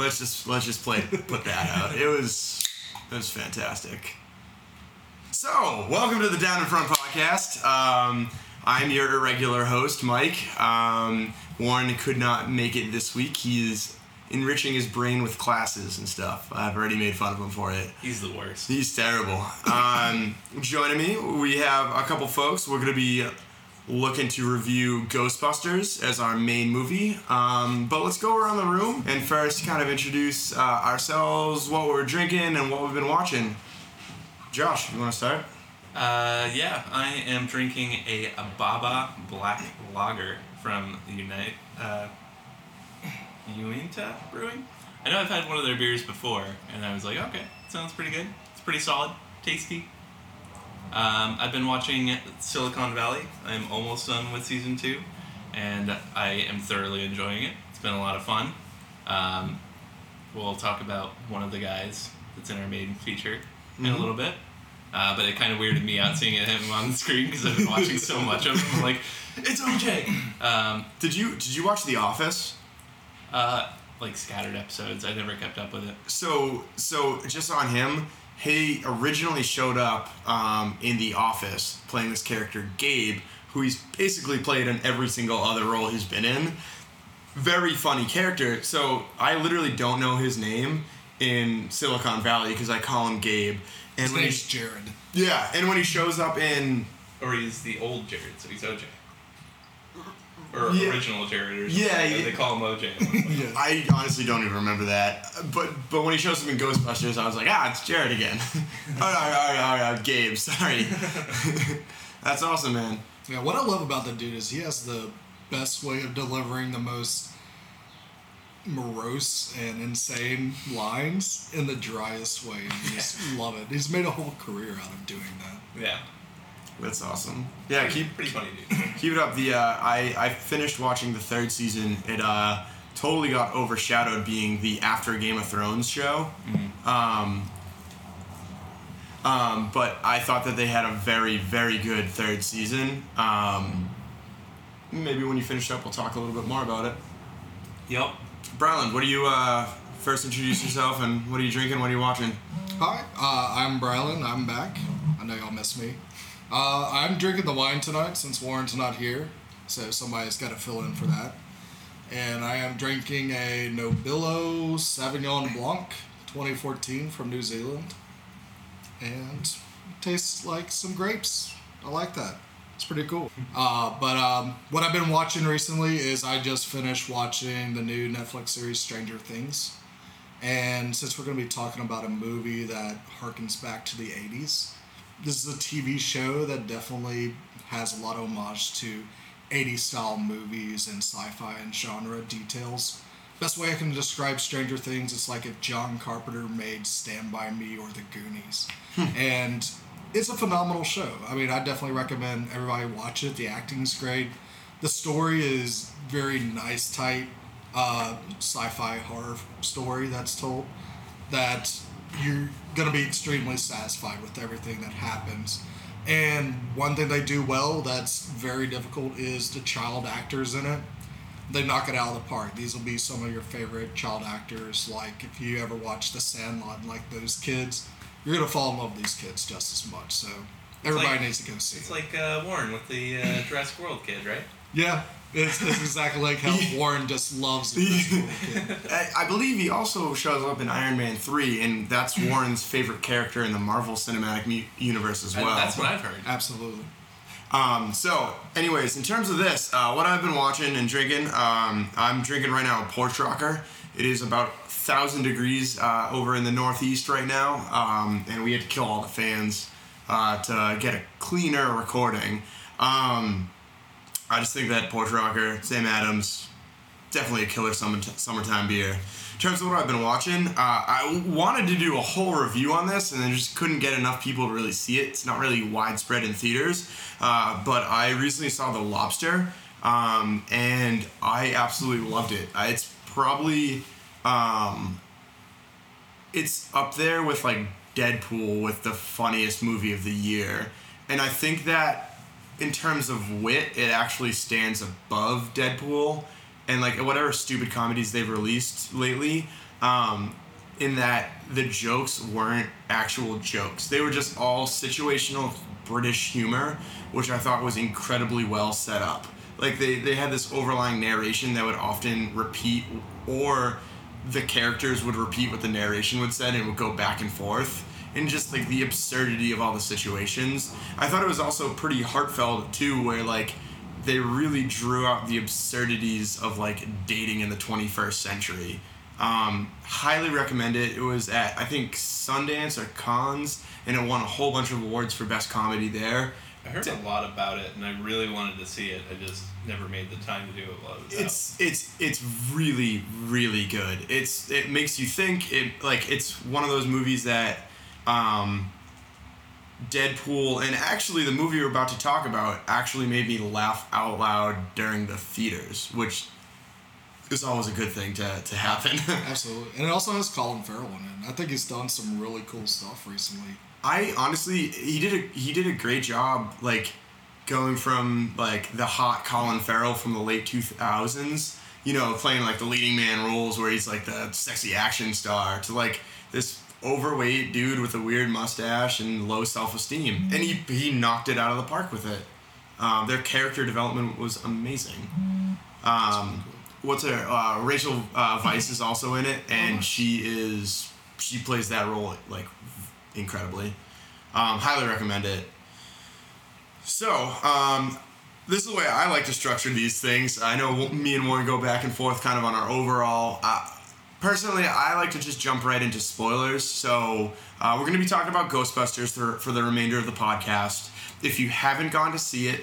Let's just let's just play put that out. It was it was fantastic. So, welcome to the Down in Front podcast. Um, I'm your irregular host, Mike. Um, Warren could not make it this week. He is enriching his brain with classes and stuff. I've already made fun of him for it. He's the worst. He's terrible. Um, joining me, we have a couple folks. We're going to be looking to review Ghostbusters as our main movie. Um, but let's go around the room and first kind of introduce uh, ourselves, what we're drinking, and what we've been watching. Josh, you want to start? Uh, yeah, I am drinking a, Baba Black Lager from Unite uh, Uinta Brewing. I know I've had one of their beers before, and I was like, okay, sounds pretty good. It's pretty solid, tasty. Um, I've been watching Silicon Valley. I'm almost done with season two, and I am thoroughly enjoying it. It's been a lot of fun. Um, we'll talk about one of the guys that's in our main feature in a little bit. Uh, but it kind of weirded me out seeing him on the screen because I've been watching so much of him. I'm like, it's OJ. Um, Did you did you watch The Office? uh, like scattered episodes. I never kept up with it. So so just on him, he originally showed up um, in The Office playing this character Gabe, who he's basically played in every single other role he's been in. Very funny character. So I literally don't know his name in Silicon Valley because I call him Gabe. And His when he, Jared. yeah, and when he shows up in Or he's the old Jared, so he's OJ. Or Yeah. original Jared, or. Yeah, yeah. They call him OJ. Yeah. I honestly don't even remember that. But but when he shows up in Ghostbusters, I was like, ah, it's Jared again. oh, no, oh, no, no, Gabe, sorry. That's awesome, man. Yeah, what I love about the dude is he has the best way of delivering the most morose and insane lines in the driest way. And you just love it. He's made a whole career out of doing that. yeah. That's awesome. Yeah, keep Pretty funny dude. keep it up. The uh, I I finished watching the third season. It uh totally got overshadowed being the after Game of Thrones show. Um. Um, but I thought that they had a very very good third season. Um, maybe when you finish up, we'll talk a little bit more about it. Yep. Bryland, what do you uh, first introduce yourself and what are you drinking? What are you watching? Hi, uh, I'm Brylan. I'm back. I know y'all miss me. Uh, I'm drinking the wine tonight since Warren's not here, so somebody's got to fill in for that. And I am drinking a Nobilo Sauvignon Blanc 2014 from New Zealand. And it tastes like some grapes. I like that. It's pretty cool. Uh, but um, what I've been watching recently is I just finished watching the new Netflix series Stranger Things. And since we're going to be talking about a movie that harkens back to the 80s, this is a TV show that definitely has a lot of homage to 80s style movies and sci fi and genre details. Best way I can describe Stranger Things is like if John Carpenter made Stand By Me or The Goonies. and it's a phenomenal show. I mean, I definitely recommend everybody watch it. The acting's great. The story is very nice, tight uh, sci-fi horror story that's told that you're gonna be extremely satisfied with everything that happens. And one thing they do well that's very difficult is the child actors in it. They knock it out of the park. These will be some of your favorite child actors. Like if you ever watch The Sandlot, like those kids, you're gonna fall in love with these kids just as much. So everybody like- needs to go see it. It's it. like uh, Warren with the uh, Jurassic World kid, right? yeah, it's, it's exactly like how Warren just loves the Jurassic World kid. I, I believe he also shows up in Iron Man 3, and that's Warren's favorite character in the Marvel Cinematic mu- Universe as I- well. That's what I've heard. Absolutely. Um, so, anyways, in terms of this, uh, what I've been watching and drinking, um, I'm drinking right now a Porch Rocker. It is about 1,000 degrees uh, over in the Northeast right now, um, and we had to kill all the fans uh, to get a cleaner recording. Um, I just think that Porch Rocker, Sam Adams, definitely a killer summer summertime beer. In terms of what I've been watching, uh, I wanted to do a whole review on this, and then just couldn't get enough people to really see it. It's not really widespread in theaters, uh, but I recently saw The Lobster, um, and I absolutely loved it. It's probably um, it's up there with like Deadpool with the funniest movie of the year, and I think that in terms of wit, it actually stands above Deadpool and like whatever stupid comedies they've released lately. Um, in that the jokes weren't actual jokes; they were just all situational British humor, which I thought was incredibly well set up. Like they they had this overlying narration that would often repeat or the characters would repeat what the narration would say and it would go back and forth and just like the absurdity of all the situations i thought it was also pretty heartfelt too where like they really drew out the absurdities of like dating in the 21st century um, highly recommend it it was at i think sundance or Cannes and it won a whole bunch of awards for best comedy there I heard a lot about it, and I really wanted to see it. I just never made the time to do it while it was it's it's it's really really good. It's it makes you think. It like it's one of those movies that, um, Deadpool and actually the movie we're about to talk about actually made me laugh out loud during the theaters, which is always a good thing to to happen. Absolutely, and it also has Colin Farrell in it. I think he's done some really cool stuff recently. I honestly, he did a he did a great job, like going from like the hot Colin Farrell from the late two thousands, you know, playing like the leading man roles where he's like the sexy action star, to like this overweight dude with a weird mustache and low self esteem, and he he knocked it out of the park with it. Um, their character development was amazing. Um, what's her uh, Rachel uh, Weisz is also in it, and she is she plays that role like incredibly. Um, highly recommend it. So, um, this is the way I like to structure these things. I know me and Warren go back and forth kind of on our overall. Uh, personally, I like to just jump right into spoilers. So, uh, we're going to be talking about Ghostbusters for, for the remainder of the podcast. If you haven't gone to see it,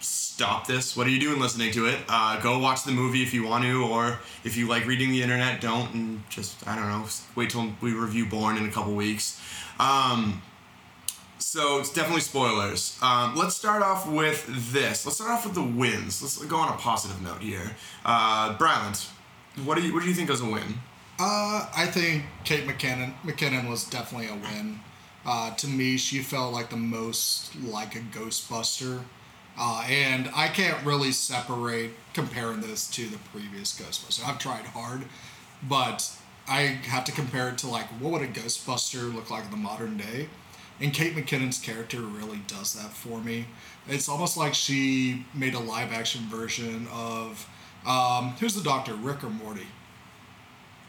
stop this. What are you doing listening to it? Uh, go watch the movie if you want to, or if you like reading the internet, don't, and just, I don't know, wait till we review Bourne in a couple weeks. Um, so it's definitely spoilers. Um, let's start off with this. Let's start off with the wins. Let's go on a positive note here. Uh, what do you what do you think was a win? Uh, I think Kate McKinnon McKinnon was definitely a win. Uh, to me, she felt like the most like a Ghostbuster, uh, and I can't really separate comparing this to the previous Ghostbuster. I've tried hard, but I have to compare it to like what would a Ghostbuster look like in the modern day, and Kate McKinnon's character really does that for me. It's almost like she made a live action version of um, who's the doctor, Rick or Morty?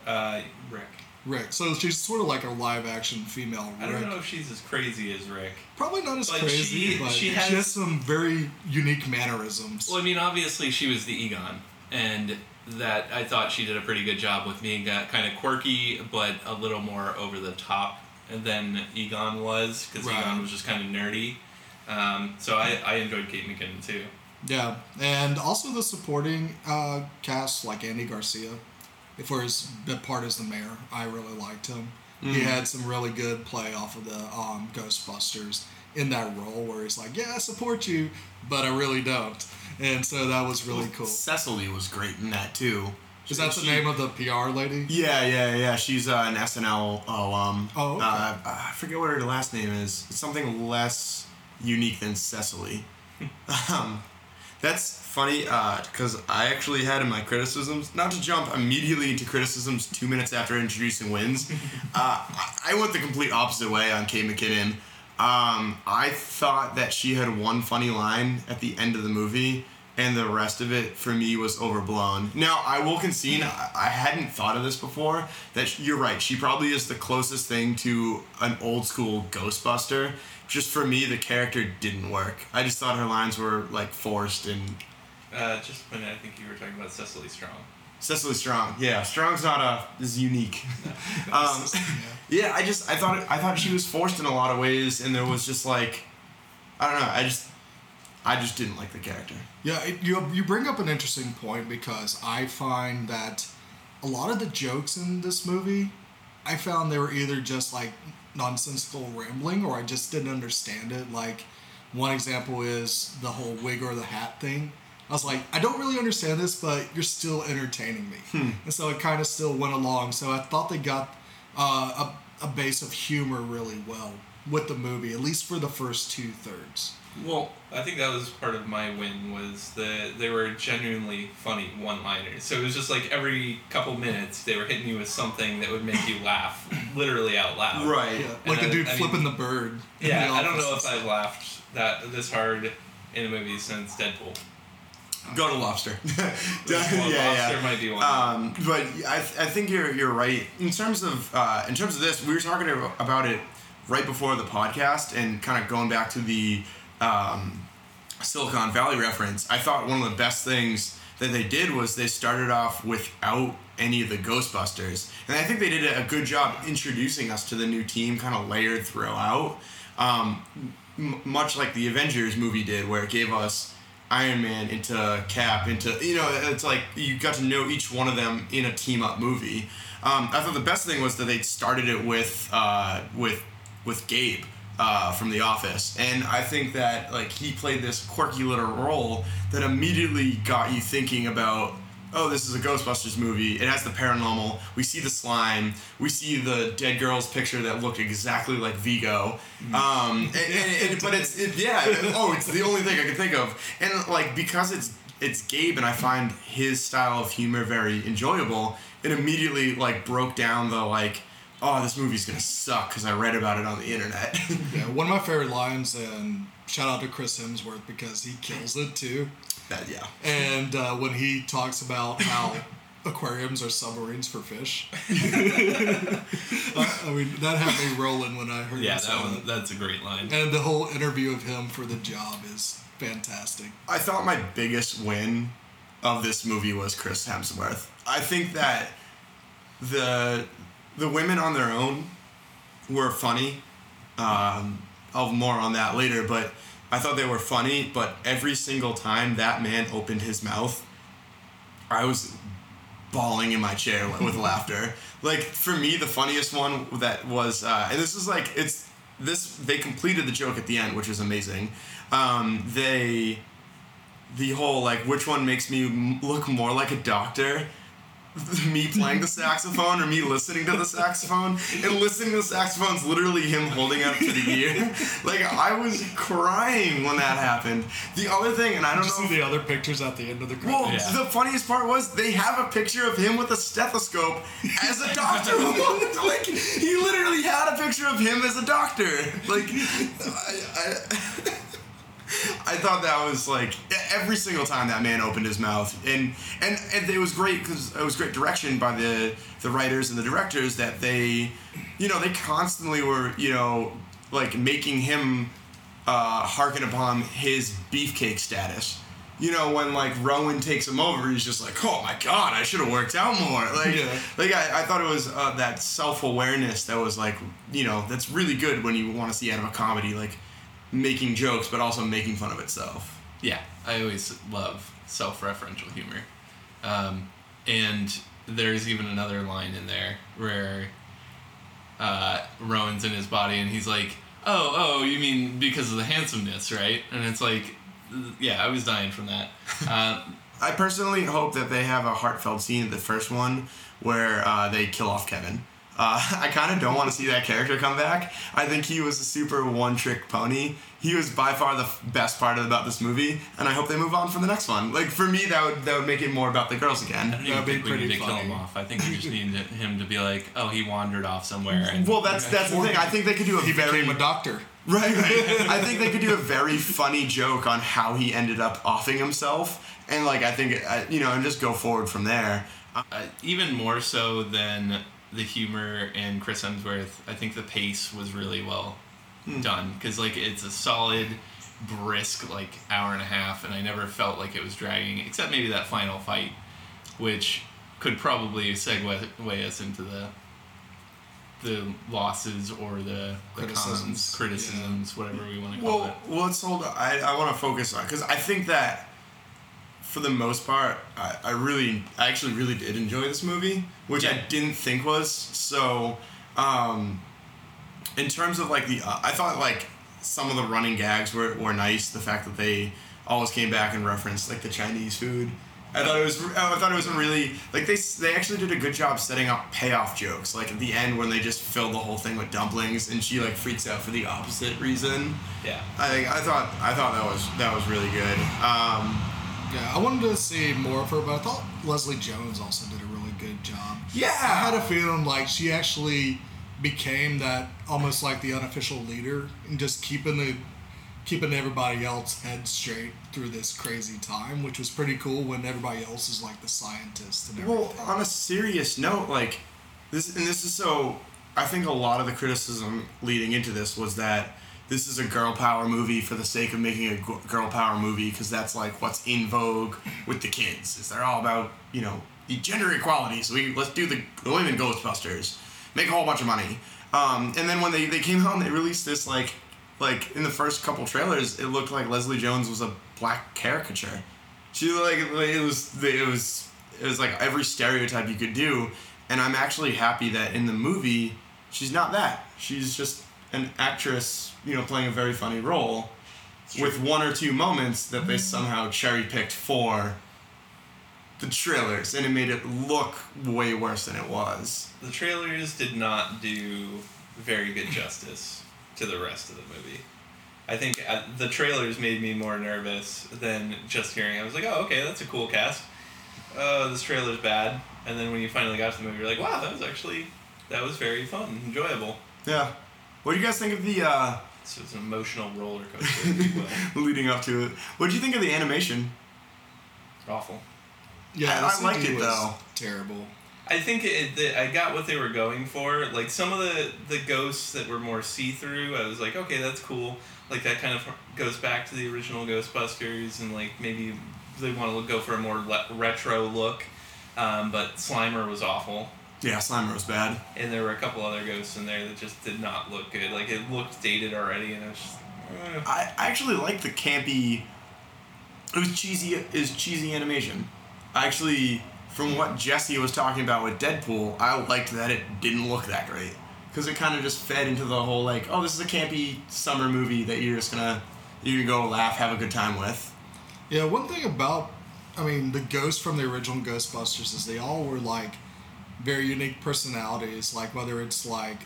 Uh, Rick. Rick. So she's sort of like a live action female Rick. I don't know if she's as crazy as Rick. Probably not as But crazy, she- but she she has- has, some very unique mannerisms. Well, I mean, obviously she was the Egon, and that I thought she did a pretty good job with being that kind of quirky, but a little more over the top than Egon was, because Right. Egon was just kind of nerdy. Um, so I, I enjoyed Kate McKinnon too. Yeah, and also the supporting uh, cast, like Andy Garcia, for his part as the mayor, I really liked him. He had some really good play off of the um, Ghostbusters in that role, where he's like, "Yeah, I support you, but I really don't," and so that was really cool. Cecily was great in that too. Is that the She- name of the PR lady? Yeah, yeah, yeah. She's uh, an SNL alum. Oh, okay. uh, I forget what her last name is. It's something less unique than Cecily. um, that's funny because I actually had in my criticisms, not to jump immediately into criticisms two minutes after introducing wins. uh, I- went the complete opposite way on Kate McKinnon. Um, I thought that she had one funny line at the end of the movie, and the rest of it for me was overblown. Now, I will concede, I I hadn't thought of this before, that you're right, she probably is the closest thing to an old school Ghostbuster. Just for me, the character didn't work. I just thought her lines were like forced and Uh, just when I think you were talking about Cecily Strong. Cecily Strong. Yeah, Strong's not a is unique. um, yeah, I just I thought I thought she was forced in a lot of ways, and there was just like I don't know. I just I just didn't like the character. Yeah, it, you you bring up an interesting point because I find that a lot of the jokes in this movie, I found they were either just like nonsensical rambling or I just didn't understand it. Like one example is the whole wig or the hat thing. I was like, I don't really understand this, but you're still entertaining me, and so it kind of still went along. So I thought they got uh, a a base of humor really well with the movie, at least for the first two thirds. Well, I think that was part of my win was that they were genuinely funny one-liners. So it was just like every couple minutes they were hitting you with something that would make you laugh, literally out loud. Right. Yeah, And like a I- dude I mean- flipping the bird. Yeah, the I don't know if I've laughed that this hard in a movie since Deadpool. Go to Lobster. Well, yeah, Lobster yeah. might be one. Um, but I, I think you're you're right in terms of uh, in terms of this. We were talking about it right before the podcast and kind of going back to the um, Silicon Valley reference. I thought one of the best things that they did was they started off without any of the Ghostbusters, and I think they did a good job introducing us to the new team, kind of layered throughout. Um, m- much like the Avengers movie did, where it gave us Iron Man into Cap into you know it's like you got to know each one of them in a team up movie. Um, I thought the best thing was that they started it with uh, with with Gabe uh, from The Office, and I think that like he played this quirky little role that immediately got you thinking about. Oh, this is a Ghostbusters movie. It has the paranormal. We see the slime. We see the dead girl's picture that looked exactly like Vigo. Um, and, and- and- but it's it, yeah. Oh, it's the only thing I can think of. And like because it's it's Gabe, and I find his style of humor very enjoyable. It immediately like broke down the like, oh, this movie's gonna suck because I read about it on the internet. Yeah, one of my favorite lines, and shout out to Chris Hemsworth because he kills it too. that yeah. And uh, when he talks about how aquariums are submarines for fish, I mean that had me rolling when I heard yeah, that one. That's a great line. And the whole interview of him for the job is fantastic. I thought my biggest win of this movie was Chris Hemsworth. I think that the the women on their own were funny. Um, I'll have more on that later, but I thought they were funny. But every single time that man opened his mouth, I was bawling in my chair with laughter. Like for me, the funniest one that was, uh, and this is like it's this. They completed the joke at the end, which was amazing. Um, they, the whole like, which one makes me look more like a doctor? me playing the saxophone or me listening to the saxophone and listening to the saxophone's literally him holding up to the ear like i was crying when that happened the other thing and i don't know see if- the other pictures at the end of the well. Yeah. the funniest part was they have a picture of him with a stethoscope as a doctor. like he literally had a picture of him as a doctor. Like I, I, I thought that was like every single time that man opened his mouth, and and, and it was great because it was great direction by the the writers and the directors that they, you know, they constantly were you know like making him uh, harken upon his beefcake status. You know, when like Rowan takes him over, he's just like, "Oh my god, I should have worked out more." Like, Yeah. like I, I thought it was uh, that self awareness that was like, you know, that's really good when you want to see out of a comedy, like making jokes but also making fun of itself. Yeah, I always love self-referential humor, um, and there's even another line in there where uh, Rowan's in his body and he's like, "Oh, oh, you mean because of the handsomeness, right?" And it's like, yeah, I was dying from that. Uh, I personally hope that they have a heartfelt scene at the first one where uh, they kill off Kevin. Uh, I kind of don't want to see that character come back. I think he was a super one-trick pony. He was by far the f- best part about this movie, and I hope they move on for the next one. Like for me, that would that would make it more about the girls I again. don't even That'd be think we need pretty to kill him off. I think we just need to- him to be like, "Oh, he wandered off somewhere." And Well, that's that's the thing. I think they could do a he very became a doctor. Right, right. I think they could do a very funny joke on how he ended up offing himself, and like I think uh, you know, and just go forward from there. uh, even more so than the humor and Chris Hemsworth, I think the pace was really well hmm. done because like it's a solid, brisk like hour and a half, and I never felt like it was dragging, except maybe that final fight, which could probably segue us into the the losses or the, the Criticisms. cons, criticisms, whatever we want to call Well, it. well, let's hold. I I want to focus on because I think that for the most part, I, I really, I actually really did enjoy this movie, which I didn't think was so. Um, in terms of like the, uh, I thought like some of the running gags were, were nice. The fact that they always came back and referenced like the Chinese food. I thought it was. I thought it was really like they they actually did a good job setting up payoff jokes. Like at the end when they just filled the whole thing with dumplings and she like freaks out for the opposite reason. Yeah. I I thought I thought that was that was really good. Um, Yeah, I wanted to see more of her, but I thought Leslie Jones also did a really good job. yeah, I had a feeling like she actually became that almost like the unofficial leader and just keeping the keeping everybody else head straight through this crazy time, which was pretty cool when everybody else is like the scientist and everything. Well, on a serious note, like this, and this is so. I think a lot of the criticism leading into this was that this is a girl power movie for the sake of making a girl power movie because that's like what's in vogue with the kids. Is they're all about you know the gender equality. So we let's do the, the women Ghostbusters, make a whole bunch of money. Um, and then when they, they came out and they released this like like in the first couple trailers, it looked like Leslie Jones was a black caricature. She like it was it was it was like every stereotype you could do, and I'm actually happy that in the movie she's not that. She's just an actress, you know, playing a very funny role, with one or two moments that they somehow cherry picked for the trailers, and it made it look way worse than it was. The trailers did not do very good justice to the rest of the movie. I think uh, the trailers made me more nervous than just hearing. I was like, oh, okay, that's a cool cast. Oh, this trailer's bad. And then when you finally got to the movie, you're like, wow, that was actually that was very fun, enjoyable. Yeah. What do you guys think of the uh, So it's an emotional roller coaster, if you will. leading up to it? What do you think of the animation? Awful. yeah, I- the I liked it, though. Terrible. I think it, the, I got what they were going for. Like some of the the ghosts that were more see through, I was like, okay, that's cool. Like that kind of goes back to the original Ghostbusters, and like maybe they want to go for a more le- retro look. Um, but Slimer was awful, Yeah, Slimer was bad. and there were a couple other ghosts in there that just did not look good. Like it looked dated already, and it was just. eh. I I actually like the campy. It was cheesy. Is cheesy animation. I actually, from what Jesse was talking about with Deadpool, I liked that it didn't look that great because it kind of just fed into the whole like, oh, this is a campy summer movie that you're just gonna you can go laugh, have a good time with. Yeah, one thing about, I mean, the ghosts from the original Ghostbusters is they all were like very unique personalities. Like whether it's like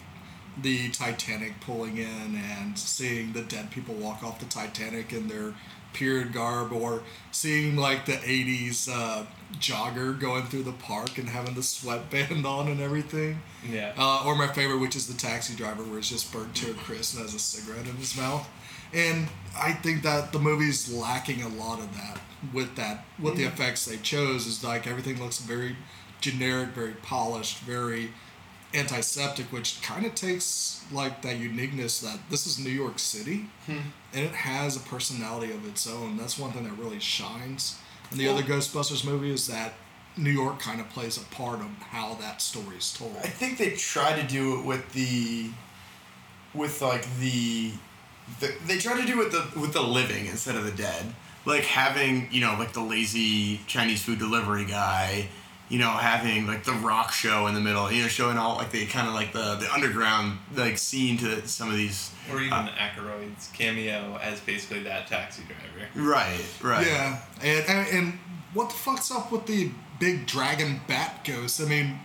the Titanic pulling in and seeing the dead people walk off the Titanic in their period garb, or seeing like the '80s uh, jogger going through the park and having the sweatband on and everything. Yeah. Uh, or my favorite, which is the taxi driver, where it's just burnt to a crisp and has a cigarette in his mouth. And I think that the movie's lacking a lot of that. With that, with the effects they chose, is like everything looks very generic, very polished, very antiseptic, which kind of takes like that uniqueness that this is New York City, hmm. and it has a personality of its own. That's one thing that really shines. And the other Ghostbusters movie is that New York kind of plays a part of how that story is told. I think they tried to do it with the, with like the, the they tried to do it with the with the living instead of the dead. Like having you know like the lazy Chinese food delivery guy, you know having like the rock show in the middle, you know showing all like the kind of like the the underground like scene to some of these. Or even uh, Aykroyd's cameo as basically that taxi driver. Right, right. Yeah, and, and and what the fuck's up with the big dragon bat ghost? I mean,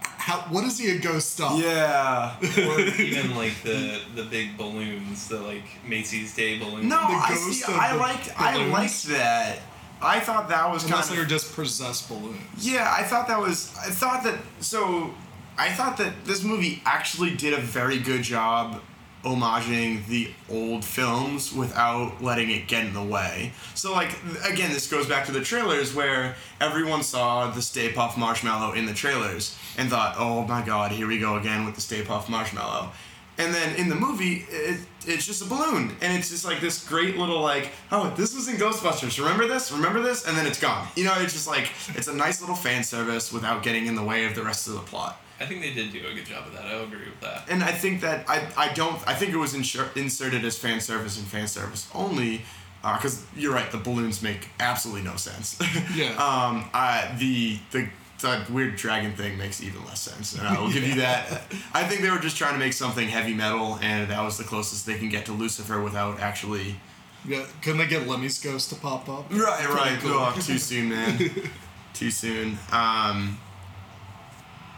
how what is he a ghost of? Yeah. or even like the the big balloons, the like Macy's Day balloons. No, The I ghost see. of I the liked. I balloons? liked that. I thought that was kind Unless of. they're just possessed balloons. Yeah, I thought that was. I thought that. So, I thought that this movie actually did a very good job homaging the old films without letting it get in the way. So, like, again, this goes back to the trailers where everyone saw the Stay Puft Marshmallow in the trailers and thought, oh my god, here we go again with the Stay Puft Marshmallow. And then in the movie, it, it's just a balloon, and it's just like this great little like, oh, this was in Ghostbusters. Remember this? Remember this? And then it's gone. You know, it's just like it's a nice little fan service without getting in the way of the rest of the plot. I think they did do a good job of that. I'll agree with that. And I think that I, I don't I think it was insur- inserted as fan service and fan service only because you're right the balloons make absolutely no sense. Yeah. um. Uh. The the. The weird dragon thing makes even less sense, I will give you that. I think they were just trying to make something heavy metal, and that was the closest they can get to Lucifer without actually. Yeah, couldn't they get Lemmy's ghost to pop up? Right, right. cool. Oh, too soon, man. too soon. Um,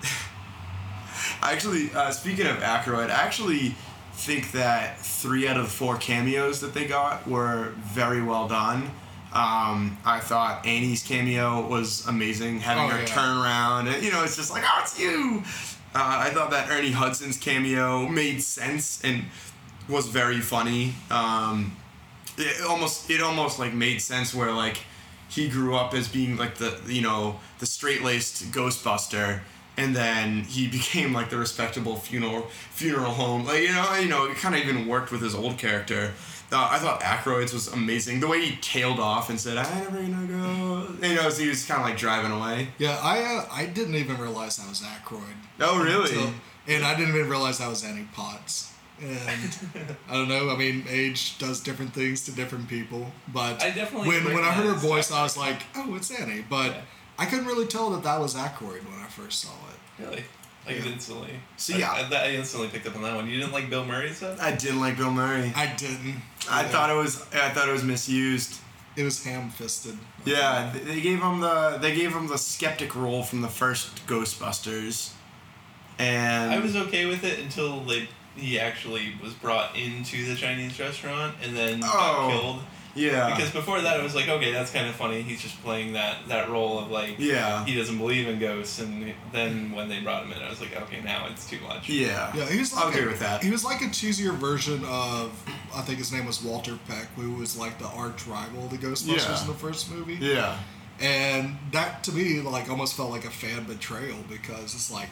actually, uh, speaking of Aykroyd, I actually think that three out of the four cameos that they got were very well done. Um, I thought Annie's cameo was amazing, having Oh, her yeah. turn around, and you know, it's just like, oh, it's you. Uh, I thought that Ernie Hudson's cameo made sense and was very funny. Um, it almost it almost like made sense where like he grew up as being like the you know the straight laced Ghostbuster, and then he became like the respectable funeral funeral home. Like you know you know it kind of even worked with his old character. Uh, I thought Aykroyd's was amazing. The way he tailed off and said, "I never gonna go," you know, as he was kind of like driving away. Yeah, I uh, I didn't even realize that was Aykroyd. Oh, really? Until- and I didn't even realize that was Annie Potts. And I don't know. I mean, age does different things to different people. But I definitely when when I heard her recognize voice, I was like, oh, it's Annie. But Yeah. I couldn't really tell that that was Aykroyd when I first saw it. Really? Like Yeah. instantly. So yeah. I, I instantly picked up on that one. You didn't like Bill Murray stuff? I didn't like Bill Murray. I didn't. I Yeah. thought it was I thought it was misused. it was ham-fisted. Yeah, they gave him the they gave him the skeptic role from the first Ghostbusters, and I was okay with it until like he actually was brought into the Chinese restaurant and then Oh, got killed. Yeah Because before that, it was like, okay, that's kind of funny. He's just playing that that role of like yeah he doesn't believe in ghosts, and then when they brought him in, I was like, okay, now it's too much. yeah Yeah, he was like I'll agree with that. He was like a cheesier version of I think his name was Walter Peck, who was like the arch rival of the Ghostbusters Yeah. in the first movie. yeah And that to me like almost felt like a fan betrayal because it's like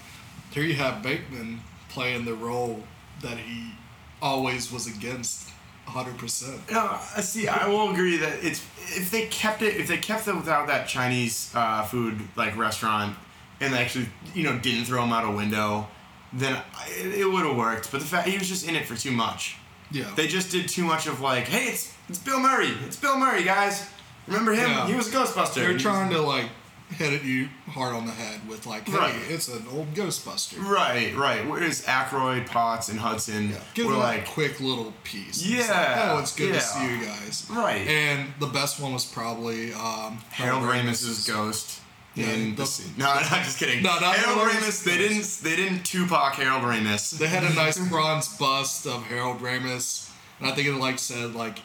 here you have Bateman playing the role that he always was against 100%. No, I see. I will agree that it's if they kept it, if they kept it without that Chinese uh, food like restaurant, and they actually you know didn't throw him out a window, then it, it would have worked. But the fact he was just in it for too much. Yeah. They just did too much of like, hey, it's it's Bill Murray. It's Bill Murray, guys. Remember him? Yeah. He was a Ghostbuster. They're trying to like hit at you hard on the head with like, hey, Right. it's an old Ghostbuster. Right, right. Whereas Aykroyd, Potts, and Hudson Yeah. Give were like, a quick little piece. It's Yeah, like, oh, it's good to see you guys. Right. And the best one was probably um, Harold Ramis's ghost. Yeah, in the- the scene. No, no, I'm just kidding. No, not Harold. Ramis' They didn't. They didn't Tupac Harold Ramis. They had a nice bronze bust of Harold Ramis, and I think it like said like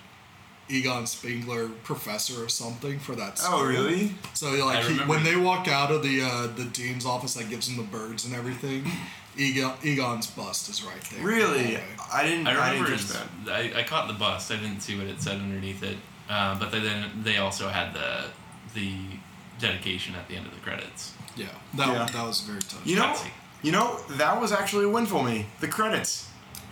Egon Spengler professor or something for that. School. Oh, school. really? So like he, when they walk out of the uh, the dean's office that gives them the birds and everything, Egon, Egon's bust is right there. Really? Okay. I didn't. I I, remember didn't his, that. I, I caught the bust. I didn't see what it said underneath it, uh, but then they also had the the dedication at the end of the credits. Yeah, that Yeah. that was very touching. You know. You know that was actually a win for me. The credits.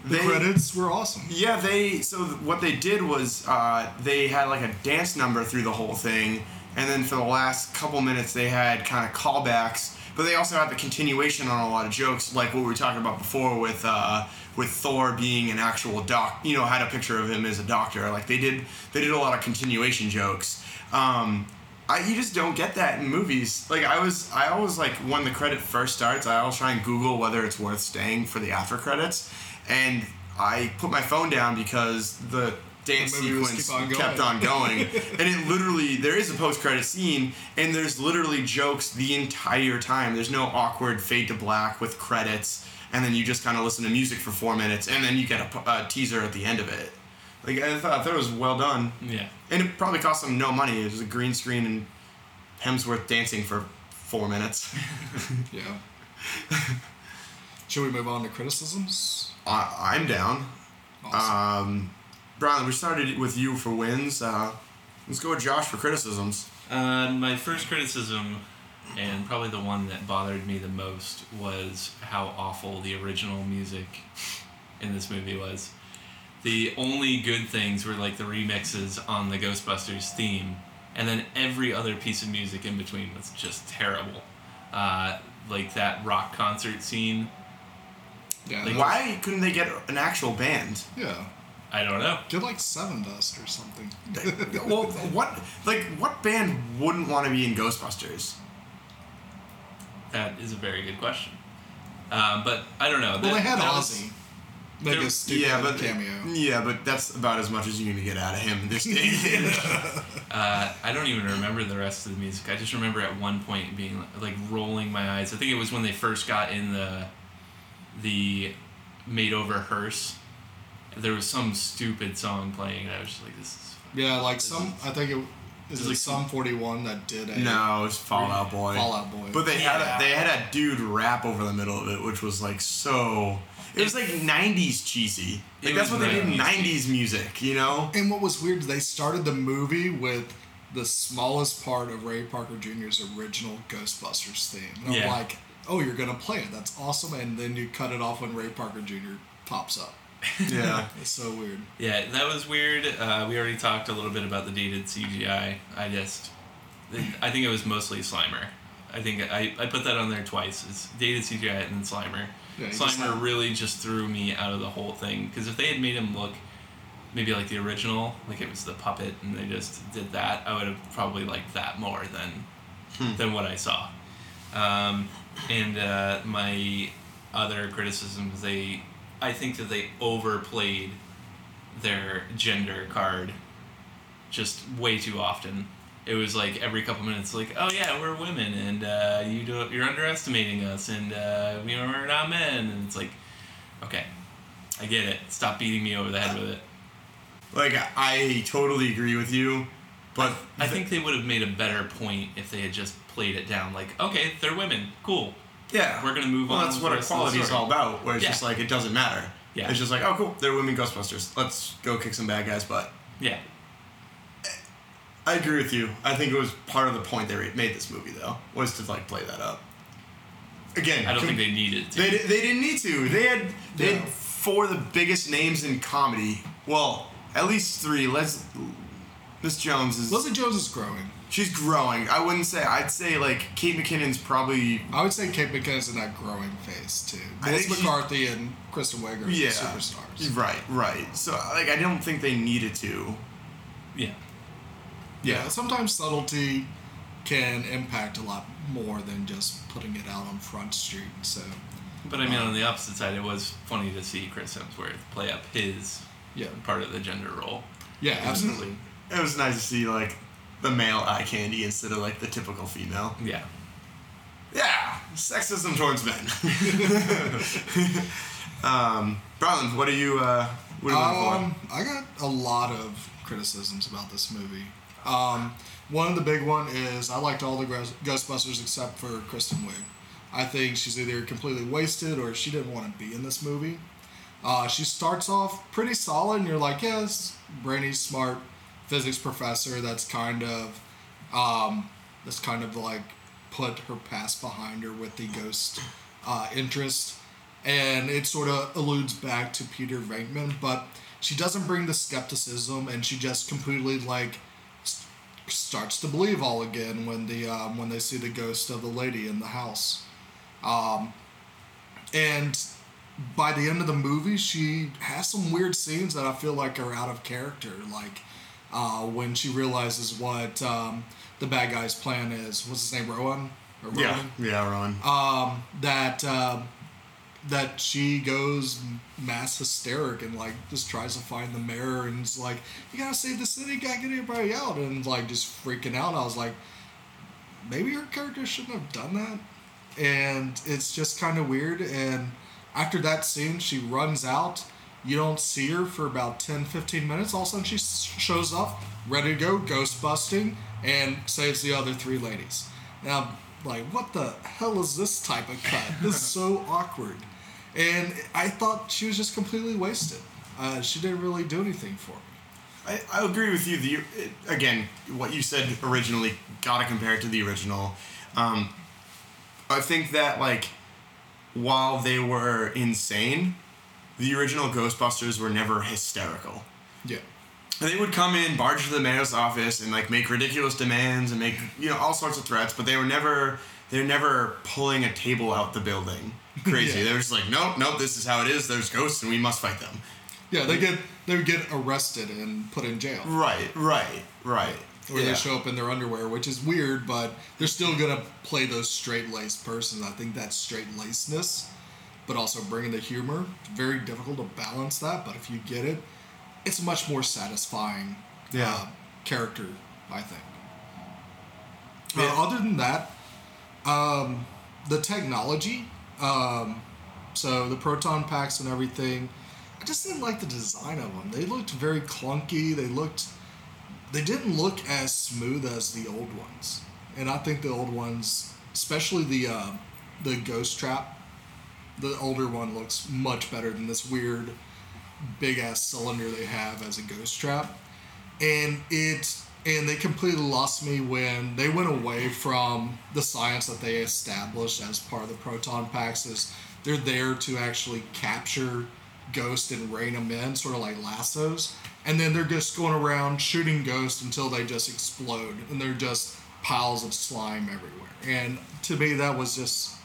The credits were awesome. Yeah, they. So what they did was uh, they had like a dance number through the whole thing, and then for the last couple minutes they had kind of callbacks, but they also had the continuation on a lot of jokes, like what we were talking about before with uh, with Thor being an actual doc. You know, had a picture of him as a doctor. Like they did. They did a lot of continuation jokes. Um, I, you just don't get that in movies. Like I was, I always like when the credit first starts, I always try and Google whether it's worth staying for the after credits, and I put my phone down because the dance sequence on kept on going, and it literally there is a post credit scene, and there's literally jokes the entire time. There's no awkward fade to black with credits, and then you just kind of listen to music for four minutes, and then you get a teaser at the end of it. Like I thought, I thought it was well done. Yeah. And it probably cost them no money. It was a green screen and Hemsworth dancing for four minutes. Yeah. Should we move on to criticisms? I, I'm down. Awesome. Um, Brian, we started with you for wins. Uh, let's go with Josh for criticisms. Uh, my first criticism, and probably the one that bothered me the most, was how awful the original music in this movie was. The only good things were like the remixes on the Ghostbusters theme, and then every other piece of music in between was just terrible. Uh, like that rock concert scene. Yeah. Like, that- Why couldn't they get an actual band? Yeah. I don't know. Get like Seven Dust or something. well, what like what band wouldn't want to be in Ghostbusters? That is a very good question. Um, but I don't know. Well, That- they had that was- Ozzy. Make There- a stupid yeah, but cameo. yeah, but that's about as much as you're gonna get out of him this day. Uh, I don't even remember the rest of the music. I just remember at one point being like rolling my eyes. I think it was when they first got in the the made over hearse. There was some stupid song playing, and I was just like, "This is." Yeah, like some. I think it is It's it like Sum 41 that did it. no, it was Fall Out Boy. Fall Out Boy. But they had Yeah. a, they had a dude rap over the middle of it, which was like so. It was like '90s cheesy. Like that's what they did in 90s '90s music, you know. and what was weird they started the movie with the smallest part of Ray Parker Jr.'s original Ghostbusters theme. And Yeah. I'm like, oh, you're gonna play it. That's awesome. And then you cut it off when Ray Parker Jr. pops up. Yeah. It's so weird. Yeah, that was weird. Uh, we already talked a little bit about the dated CGI. I just, I think it was mostly Slimer. I think I, I put that on there twice. It's dated CGI and then Slimer. Yeah, you just Slimer really just threw me out of the whole thing because if they had made him look maybe like the original, like it was the puppet, and they just did that, I would have probably liked that more than than what I saw. Um, and uh, my other criticism is they, I think that they overplayed their gender card just way too often. It was like every couple minutes, like, oh yeah, we're women, and uh, you do you're underestimating us, and uh, we are not men, and it's like, okay, I get it. Stop beating me over the head with it. Like I totally agree with you, but I think they would have made a better point if they had just played it down. Like, okay, they're women, cool. yeah, We're gonna move well, on that's what the rest of the equality is all about. Where it's Yeah. just like it doesn't matter. Yeah. It's just like oh cool, they're women Ghostbusters. Let's go kick some bad guys' butt. Yeah, I agree with you. I think it was part of the point they made this movie though was to like play that up. Again, I don't com- think they needed to. They, they didn't need to. They had they Yeah. had four of the biggest names in comedy. Well, at least three. Les Miss Jones is Leslie Jones is growing. She's growing. I wouldn't say. I'd say like Kate McKinnon's probably I would say Kate McKinnon's in that growing phase too. I Melissa think she- McCarthy and Kristen Wiig are yeah superstars. Right, right. So like I don't think they needed to. yeah, Yeah, sometimes subtlety can impact a lot more than just putting it out on Front Street. So, but I mean, um, on the opposite side, it was funny to see Chris Hemsworth play up his yeah, part of the gender role. yeah, absolutely. It was nice to see like the male eye candy instead of like the typical female. Yeah, Yeah, sexism towards men. um, Brian, what are you? Uh, what are you looking Um, I got a lot of criticisms about this movie. Um, one of the big one is I liked all the Ghostbusters except for Kristen Wiig. I think she's either completely wasted or she didn't want to be in this movie. Uh, she starts off pretty solid, and you're like, yes, brainy, smart physics professor. That's kind of, um, that's kind of like put her past behind her with the ghost uh, interest, and it sort of alludes back to Peter Venkman, but she doesn't bring the skepticism, and she just completely like s- starts to believe all again when the um, when they see the ghost of the lady in the house. Um, and by the end of the movie, she has some weird scenes that I feel like are out of character. Like uh, when she realizes what um, the bad guy's plan is. What's his name? Rowan. Or for? Yeah, Rowan? yeah, Ron. Um, that um that she goes mass hysteric and like just tries to find the mirror and is like, "You gotta save the city, you gotta get everybody out," and like just freaking out. I was like, maybe her character shouldn't have done that, and it's just kind of weird. And after that scene, she runs out. You don't see her for about 10, 15 minutes. All of a sudden, she shows up, ready to go, ghost busting, and saves the other three ladies. Now, like, what the hell is this type of cut? This is so awkward. And I thought she was just completely wasted. Uh, she didn't really do anything for me. I, I agree with you. The it, again, what you said originally, gotta compare it to the original. Um, I think that like, while they were insane, the original Ghostbusters were never hysterical. Yeah. They would come in, barge to the mayor's office, and like make ridiculous demands and make you know all sorts of threats, but they were never they're never pulling a table out the building. Crazy. Yeah. They're just like, nope, nope, this is how it is. There's ghosts and we must fight them. Yeah, they get they would get arrested and put in jail. Right, right, right. Where Yeah. they show up in their underwear, which is weird, but they're still gonna play those straight laced persons. I think that straight lacedness, but also bringing the humor. It's very difficult to balance that, but if you get it, it's a much more satisfying Yeah. uh, character, I think. Yeah. Uh, other than that, um, the technology, um, so the proton packs and everything, I just didn't like the design of them. They looked very clunky. They looked, they didn't look as smooth as the old ones. And I think the old ones, especially the uh, the ghost trap, the older one looks much better than this weird big ass cylinder they have as a ghost trap. And it and they completely lost me when they went away from the science that they established as part of the proton packs is they're there to actually capture ghosts and rein them in, sort of like lassos. And then they're just going around shooting ghosts until they just explode and they're just piles of slime everywhere. And to me that was just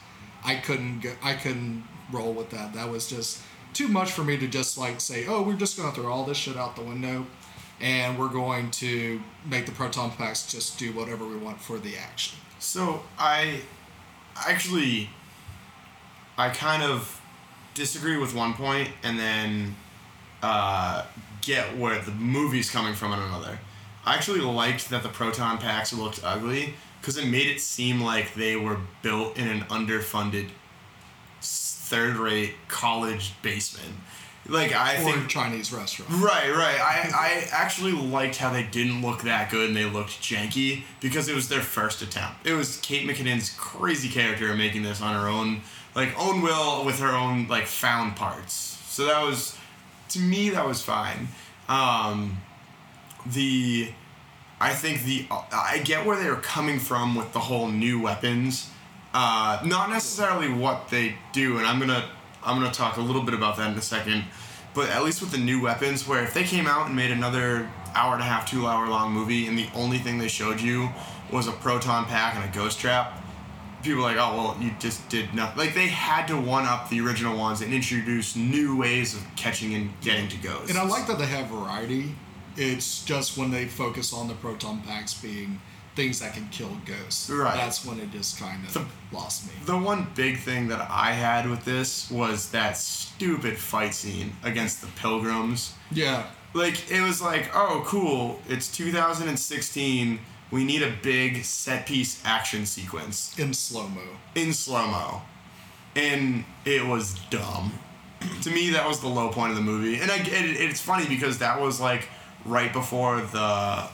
I couldn't go, I couldn't roll with that. That was just too much for me to just like say, "Oh, we're just going to throw all this shit out the window and we're going to make the proton packs just do whatever we want for the action." So I actually I kind of disagree with one point and then uh, get where the movie's coming from on another. I actually liked that the proton packs looked ugly because it made it seem like they were built in an underfunded third rate college basement. Like I Or think Chinese restaurant. Right, right. I, I actually liked how they didn't look that good and they looked janky because it was their first attempt. It was Kate McKinnon's crazy character making this on her own, like own will with her own like found parts. So that was, to me, that was fine. Um, the, I think the I get where they are coming from with the whole new weapons. Uh, not necessarily what they do, and I'm gonna I'm gonna talk a little bit about that in a second. But at least with the new weapons, where if they came out and made another hour and a half, two hour long movie, and the only thing they showed you was a proton pack and a ghost trap, people were like, oh well, you just did nothing. Like they had to one up the original ones and introduce new ways of catching and getting to ghosts. And I like that they have variety. It's just when they focus on the proton packs being things that can kill ghosts. Right. That's when it just kind of The- lost me. The one big thing that I had with this was that stupid fight scene against the pilgrims. Yeah. Like it was like, oh cool, it's 2016. We need a big set piece action sequence In slow mo. in slow mo, and it was dumb. to me, that was the low point of the movie, and I, it, it's funny because that was like right before the,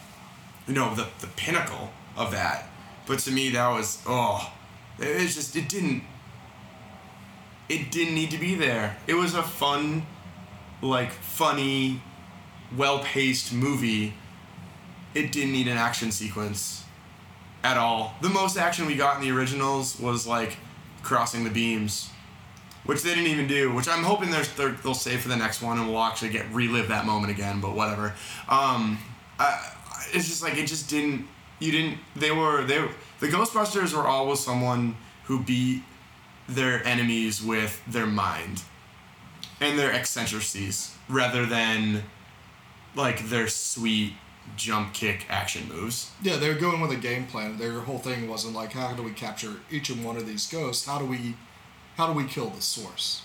you know, the the pinnacle of that. But to me, that was oh, it was just it didn't. It didn't need to be there. It was a fun, like funny, well-paced movie. It didn't need an action sequence at all. The most action we got in the originals was like crossing the beams, which they didn't even do. Which I'm hoping they're, they're, they'll save for the next one, and we'll actually get relive that moment again. But whatever. Um, I, it's just like it just didn't. You didn't. They were they. The Ghostbusters were always someone who beat their enemies with their mind and their eccentricities rather than like their sweet jump kick action moves. Yeah, they were going with a game plan. Their whole thing wasn't like, how do we capture each and one of these ghosts? How do we, how do we kill the source?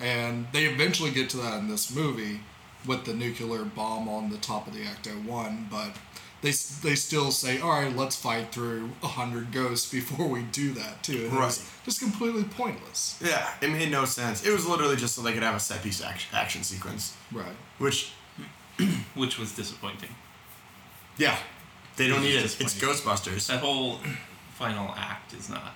And they eventually get to that in this movie with the nuclear bomb on the top of the Ecto oh One, but they they still say, all right, let's fight through a hundred ghosts before we do that too. And it was Right. just completely pointless. Yeah, it made no sense. It was literally just so they could have a set piece action, action sequence, Right. which which was disappointing. yeah, they don't need it. It's. Ghostbusters. That whole final act is not.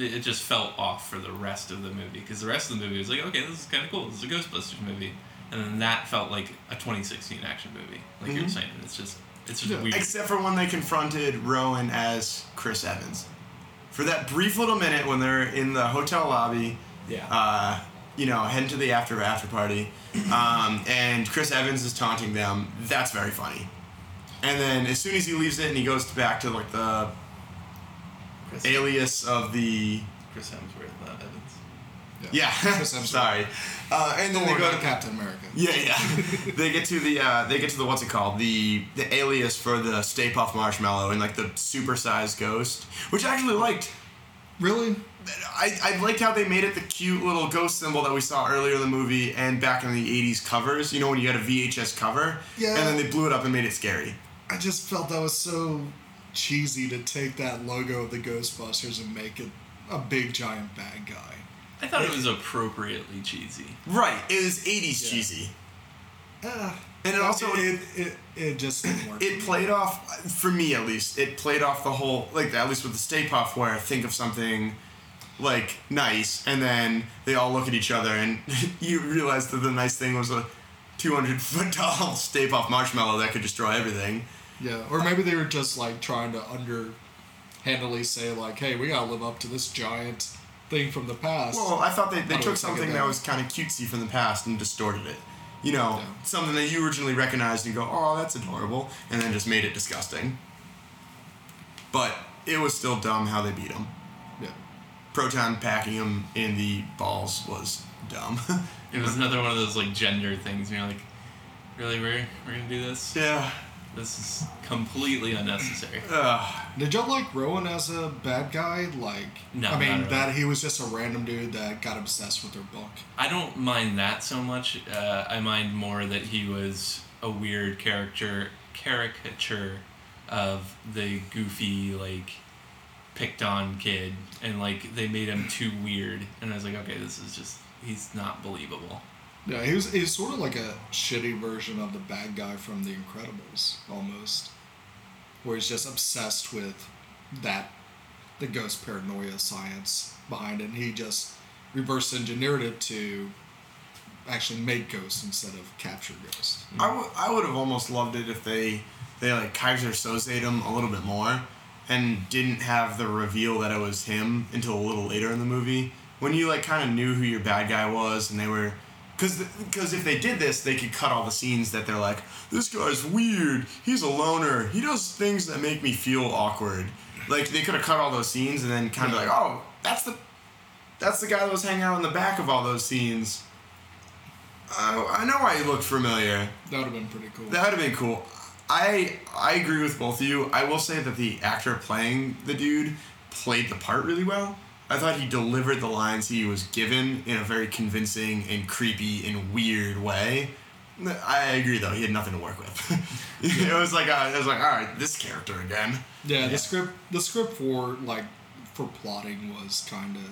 It, it just felt off for the rest of the movie because the rest of the movie was like, okay, this is kind of cool. This is a Ghostbusters movie, and then that felt like a 2016 action movie. Like you were Mhm. saying, it's just it's just Yeah. weird. Except for when they confronted Rowan as Chris Evans. For that brief little minute when they're in the hotel lobby, yeah. uh, you know, heading to the after after party, um, and Chris Evans is taunting them. That's very funny. And then as soon as he leaves it and he goes back to like the Chris, alias of the Chris Hemsworth, not Evans. yeah. Chris Hemsworth. Sorry. Uh, and then Thor, they go to Captain America. Yeah, yeah. they get to the uh, they get to the what's it called the the alias for the Stay Puft Marshmallow and like the supersized ghost, which I actually liked. Really? I, I liked how they made it the cute little ghost symbol that we saw earlier in the movie and back in the 80s covers. You know, when you had a VHS cover? Yeah. And then they blew it up and made it scary. I just felt that was so cheesy to take that logo of the Ghostbusters and make it a big giant bad guy. I thought it was appropriately cheesy. Right. It was 80s Yeah. cheesy. Uh, And it also. it, it, it just didn't work. it played off for me at least it played off the whole like at least with the Stay Puft where I think of something like nice and then they all look at each other and you realize that the nice thing was a 200 foot tall Stay Puft marshmallow that could destroy everything Yeah, or maybe they were just like trying to underhandedly say like, "Hey, we gotta live up to this giant thing from the past." well i thought they, they How do we took something that was kind of cutesy from the past and distorted it you know Yeah. something that you originally recognized and go oh that's adorable and then just made it disgusting but it was still dumb how they beat him yeah, proton packing him in the balls was dumb. It was another one of those like gender things. You're like, really, we're we're gonna do this? yeah. This is completely unnecessary. Ugh. did y'all like Rowan as a bad guy? Like, No, I mean at all. that he was just a random dude that got obsessed with her book. I don't mind that so much. Uh, I mind more that he was a weird character caricature of the goofy like picked on kid, and like they made him too weird, and I was like, okay, this is just he's not believable. Yeah, he was he's sort of like a shitty version of the bad guy from The Incredibles, almost, where he's just obsessed with that, the ghost paranoia science behind it. And he just reverse engineered it to actually make ghosts instead of capture ghosts. I, w- I would have almost loved it if they they like Keyser Sosate him a little bit more and didn't have the reveal that it was him until a little later in the movie when you like kind of knew who your bad guy was and they were because because if they did this they could cut all the scenes that they're like this guy's weird he's a loner he does things that make me feel awkward like they could have cut all those scenes and then kind of like oh that's the that's the guy that was hanging out in the back of all those scenes I, I know why he looked familiar That would have been pretty cool. that would have been cool. I I agree with both of you. I will say that the actor playing the dude played the part really well. I thought he delivered the lines he was given in a very convincing and creepy and weird way. I agree though, he had nothing to work with. it was like uh, it was like all right, this character again. yeah, Yeah. the script the script for like for plotting was kind of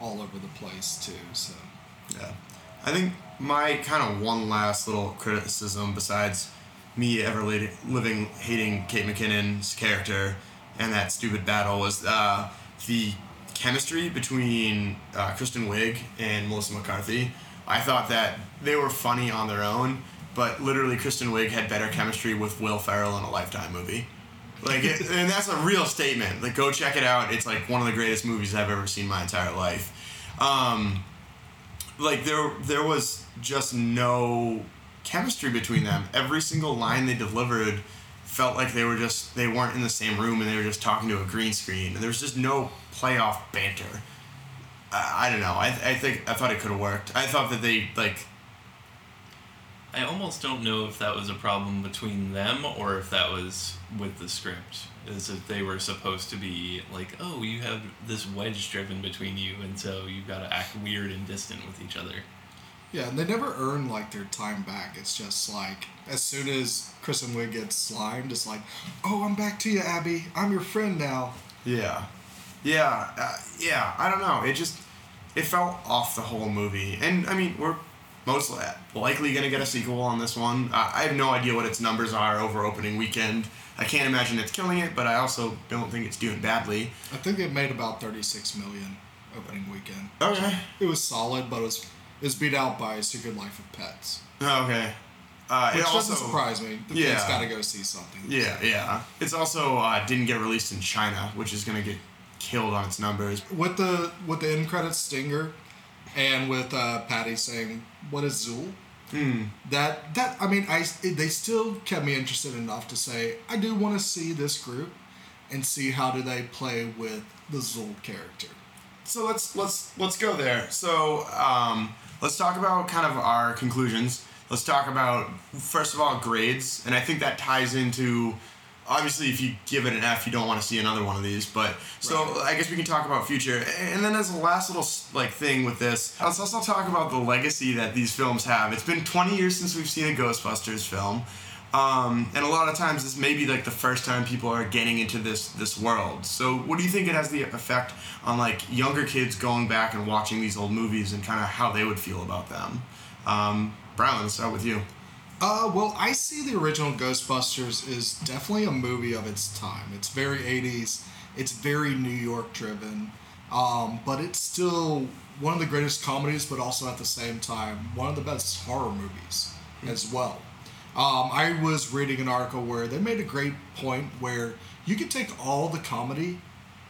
all over the place too. So Yeah. I think my kind of one last little criticism, besides me ever li- living hating Kate McKinnon's character and that stupid battle, was uh, the chemistry between uh, Kristen Wiig and Melissa McCarthy. I thought that they were funny on their own, but literally Kristen Wiig had better chemistry with Will Ferrell in a Lifetime movie. Like, it, and that's a real statement. Like, go check it out. It's like one of the greatest movies I've ever seen in my entire life. Um, like there there was just no chemistry between them. Every single line they delivered felt like they were just they weren't in the same room and they were just talking to a green screen. And there was just no playoff banter. I, I don't know. I, I think I thought it could have worked. I thought that they like I almost don't know if that was a problem between them or if that was with the script. Is if they were supposed to be like, oh, you have this wedge driven between you, and so you've got to act weird and distant with each other. yeah, and they never earn like their time back. It's just like as soon as Kristen Wiig gets slimed, it's like, oh, I'm back to you, Abby. I'm your friend now. Yeah, yeah, uh, yeah. I don't know. It just it felt off the whole movie, and I mean we're mostly likely gonna get a sequel on this one. Uh, I have no idea what its numbers are over opening weekend. I can't imagine it's killing it, but I also don't think it's doing badly. I think it made about 36 million opening weekend. Okay. It was solid, but it was, it was beat out by Secret Life of Pets. Okay. Uh, Which it also doesn't surprise me. The Yeah. kids got to go see something. Yeah, yeah. It's also uh, didn't get released in China, which is gonna get killed on its numbers. With the with the end credits stinger, and with uh, Patty saying, "What is Zuul?" Hmm. That that I mean, I they still kept me interested enough to say I do want to see this group, and see how do they play with the Zuul character. So let's let's let's go there. So um, let's talk about kind of our conclusions. Let's talk about first of all grades, and I think that ties into obviously if you give it an F, you don't want to see another one of these. But so Right. I guess we can talk about future, and then as a last little like thing with this, let's also talk about the legacy that these films have. It's been 20 years since we've seen a Ghostbusters film. Um, and a lot of times this may be like the first time people are getting into this this world. So what do you think it has the effect on like younger kids going back and watching these old movies and kind of how they would feel about them? Um, Brian, let's start with you. Uh, well, I see the original Ghostbusters is definitely a movie of its time. It's very 80s, it's very New York driven, um, but it's still one of the greatest comedies, but also at the same time, one of the best horror movies as well. Um, I was reading an article where they made a great point where you could take all the comedy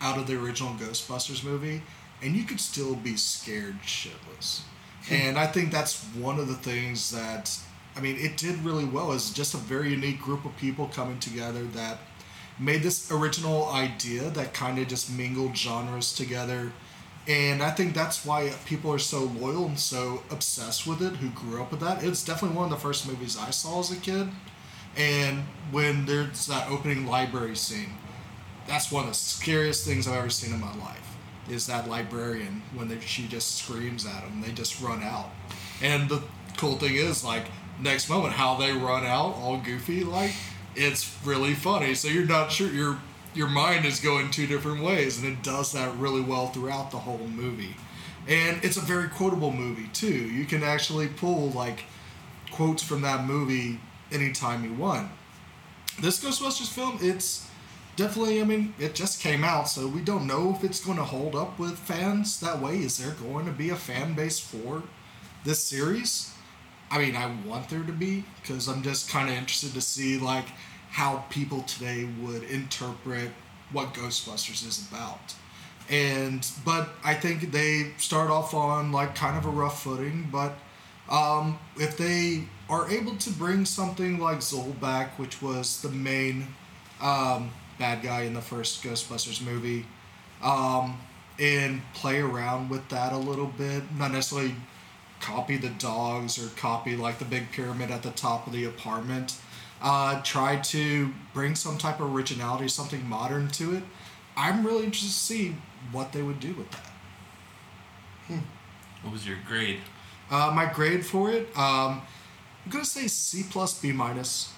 out of the original Ghostbusters movie and you could still be scared shitless. and I think that's one of the things that, I mean, it did really well. It's just a very unique group of people coming together that made this original idea that kind of just mingled genres together. And I think that's why people are so loyal and so obsessed with it who grew up with that. It's definitely one of the first movies I saw as a kid. And when there's that opening library scene, that's one of the scariest things I've ever seen in my life. Is that librarian when they, she just screams at them, they just run out. And the cool thing is, like, next moment, how they run out, all goofy, like, it's really funny. So you're not sure your your mind is going two different ways, and it does that really well throughout the whole movie. And it's a very quotable movie too. You can actually pull like quotes from that movie anytime you want. This Ghostbusters film, it's definitely, I mean, it just came out, so we don't know if it's going to hold up with fans that way. Is there going to be a fan base for this series? I mean, I want there to be because I'm just kind of interested to see like how people today would interpret what Ghostbusters is about. And but I think they start off on like kind of a rough footing, but um, if they are able to bring something like Zuul back, which was the main um, bad guy in the first Ghostbusters movie, um, and play around with that a little bit, not necessarily copy the dogs or copy like the big pyramid at the top of the apartment. Uh, try to bring some type of originality, something modern to it. I'm really interested to see what they would do with that. What was your grade? Uh, my grade for it, um, I'm gonna say C plus B minus.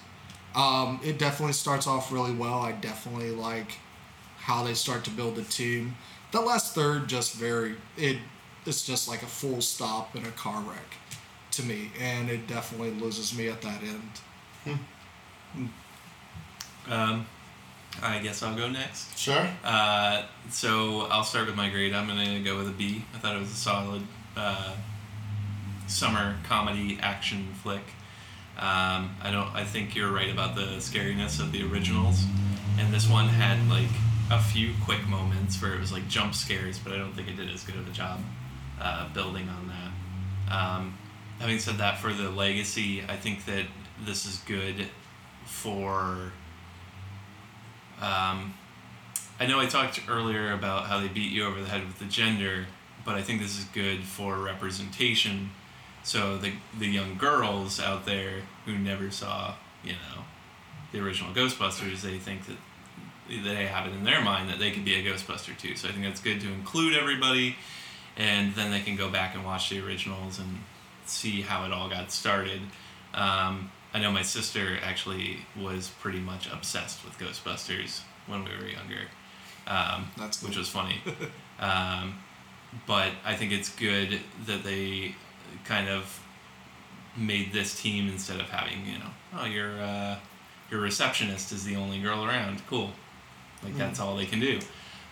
Um, it definitely starts off really well. I definitely like how they start to build the team. The last third just very it it's just like a full stop in a car wreck to me, and it definitely loses me at that end. Um, I guess I'll go next. Sure. Uh, so I'll start with my grade. I'm gonna go with a B. I thought it was a solid uh, summer comedy action flick. Um, I don't. I think you're right about the scariness of the originals, and this one had like a few quick moments where it was like jump scares, but I don't think it did as good of a job uh, building on that. Um, having said that, for the legacy, I think that this is good for um, I know I talked earlier about how they beat you over the head with the gender, but I think this is good for representation. So the the young girls out there who never saw, you know, the original Ghostbusters, they think that they have it in their mind that they could be a Ghostbuster too. So I think that's good to include everybody, and then they can go back and watch the originals and see how it all got started. Um, I know my sister actually was pretty much obsessed with Ghostbusters when we were younger, um, That's which was funny. um, but I think it's good that they kind of made this team instead of having you know oh your uh, your receptionist is the only girl around. Cool. Like that's all they can do.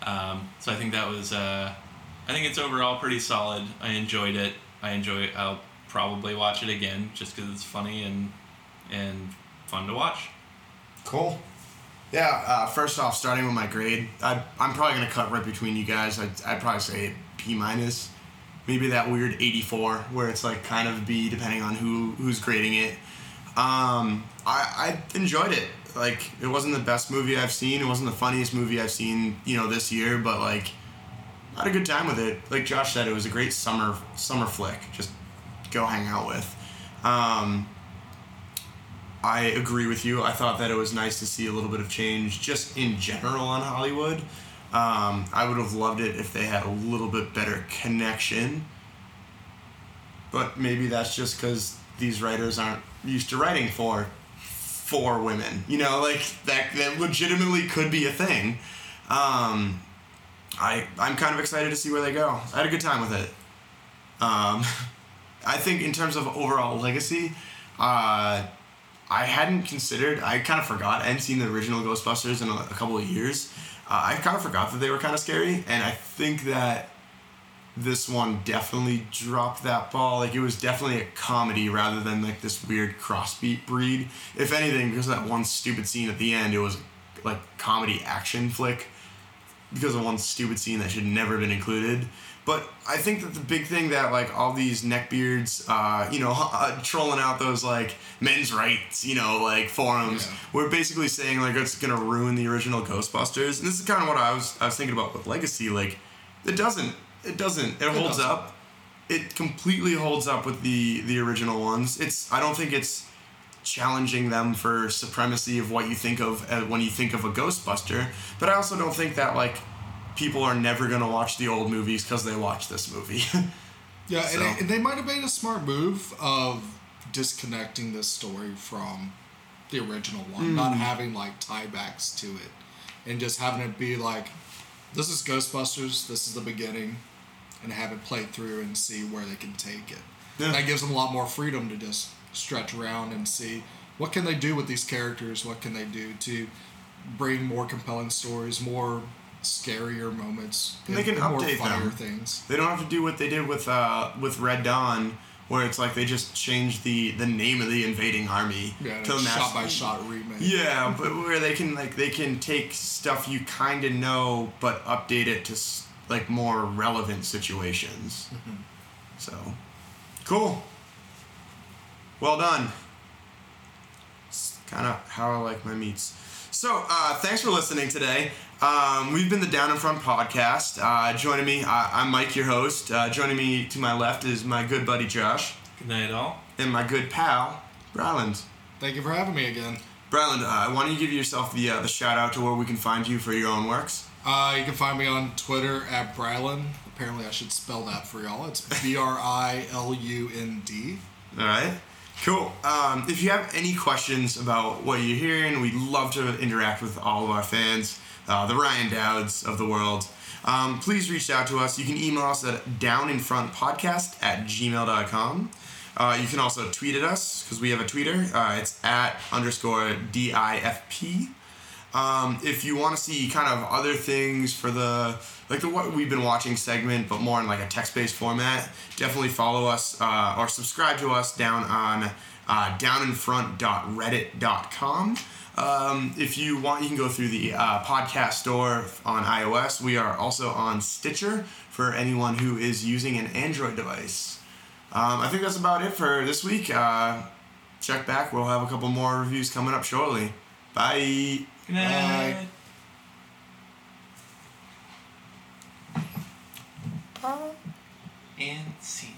Um, so I think that was uh, I think it's overall pretty solid I enjoyed it I enjoy I'll probably watch it again just because it's funny and and fun to watch Cool. Yeah, uh, first off, starting with my grade, I, I'm probably to cut right between you guys. I'd, I'd probably say B minus. Maybe that weird 84 where it's like kind of B depending on who who's grading it. Um, I, I enjoyed it. like it wasn't the best movie I've seen. It wasn't the funniest movie I've seen, you know, this year. But like, I had a good time with it. Like Josh said, it was a great summer summer flick. Just go hang out with. Um, I agree with you. I thought that it was nice to see a little bit of change just in general on Hollywood. Um, I would have loved it if they had a little bit better connection. But maybe that's just because these writers aren't used to writing for for women. You know, like that that legitimately could be a thing. Um, I I'm kind of excited to see where they go. I had a good time with it. Um, I think in terms of overall legacy, uh, I hadn't considered. I kind of forgot. I hadn't seen the original Ghostbusters in a, a couple of years. Uh, I kind of forgot that they were kind of scary, and I think that this one definitely dropped that ball. Like it was definitely a comedy rather than like this weird crossbeat breed. If anything, because of that one stupid scene at the end, it was like comedy action flick because of one stupid scene that should never have been included. But I think that the big thing that like all these neckbeards, uh, you know, uh, trolling out those like men's rights, you know, like forums, Yeah. we're basically saying like it's gonna ruin the original Ghostbusters. And this is kind of what I was I was thinking about with Legacy. Like, it doesn't. It doesn't. It, holds up. It completely holds up with the the original ones. It's. I don't think it's challenging them for supremacy of what you think of uh, when you think of a Ghostbuster. But I also don't think that like people are never gonna watch the old movies because they watch this movie. Yeah, So- and, and they might have made a smart move of disconnecting this story from the original one, not Hmm. having like tiebacks to it, and just having it be like, this is Ghostbusters, this is the beginning, and have it play through and see where they can take it. Yeah. That gives them a lot more freedom to just stretch around and see what can they do with these characters, what can they do to bring more compelling stories, more scarier moments, And they can more update funnier them. things. They don't have to do what they did with uh, with Red Dawn, where it's like they just changed the the name of the invading army Yeah, to match. shot by shot remake. Yeah, but where they can like they can take stuff you kind of know, but update it to like more relevant situations. So, cool. Well done. It's kind of how I like my meats. So, uh, thanks for listening today. Um, we've been the Down in Front podcast. Uh, joining me, I, I'm Mike, your host. Uh, joining me to my left is my good buddy Josh Good night, all. and my good pal Bryland. Thank you for having me again. Bryland, uh, why don't you give yourself the uh, the shout out to where we can find you for your own works? Uh, you can find me on Twitter at Brilund. Apparently, I should spell that for y'all. It's B R I L U N D. All right, cool. Um, if you have any questions about what you're hearing, we'd love to interact with all of our fans, uh, the Ryan Dowds of the world. Um, please reach out to us. You can email us at downinfrontpodcast at gmail.com. Uh, you can also tweet at us because we have a tweeter. Uh, it's at underscore DIFP. Um, if you want to see kind of other things for the like the what we've been watching segment, but more in like a text-based format, definitely follow us uh, or subscribe to us down on uh, downinfront.reddit.com. Um, if you want, you can go through the uh, podcast store on iOS. We are also on Stitcher for anyone who is using an Android device. Um, I think that's about it for this week. Uh, check back. We'll have a couple more reviews coming up shortly. Bye. Good night. And scene.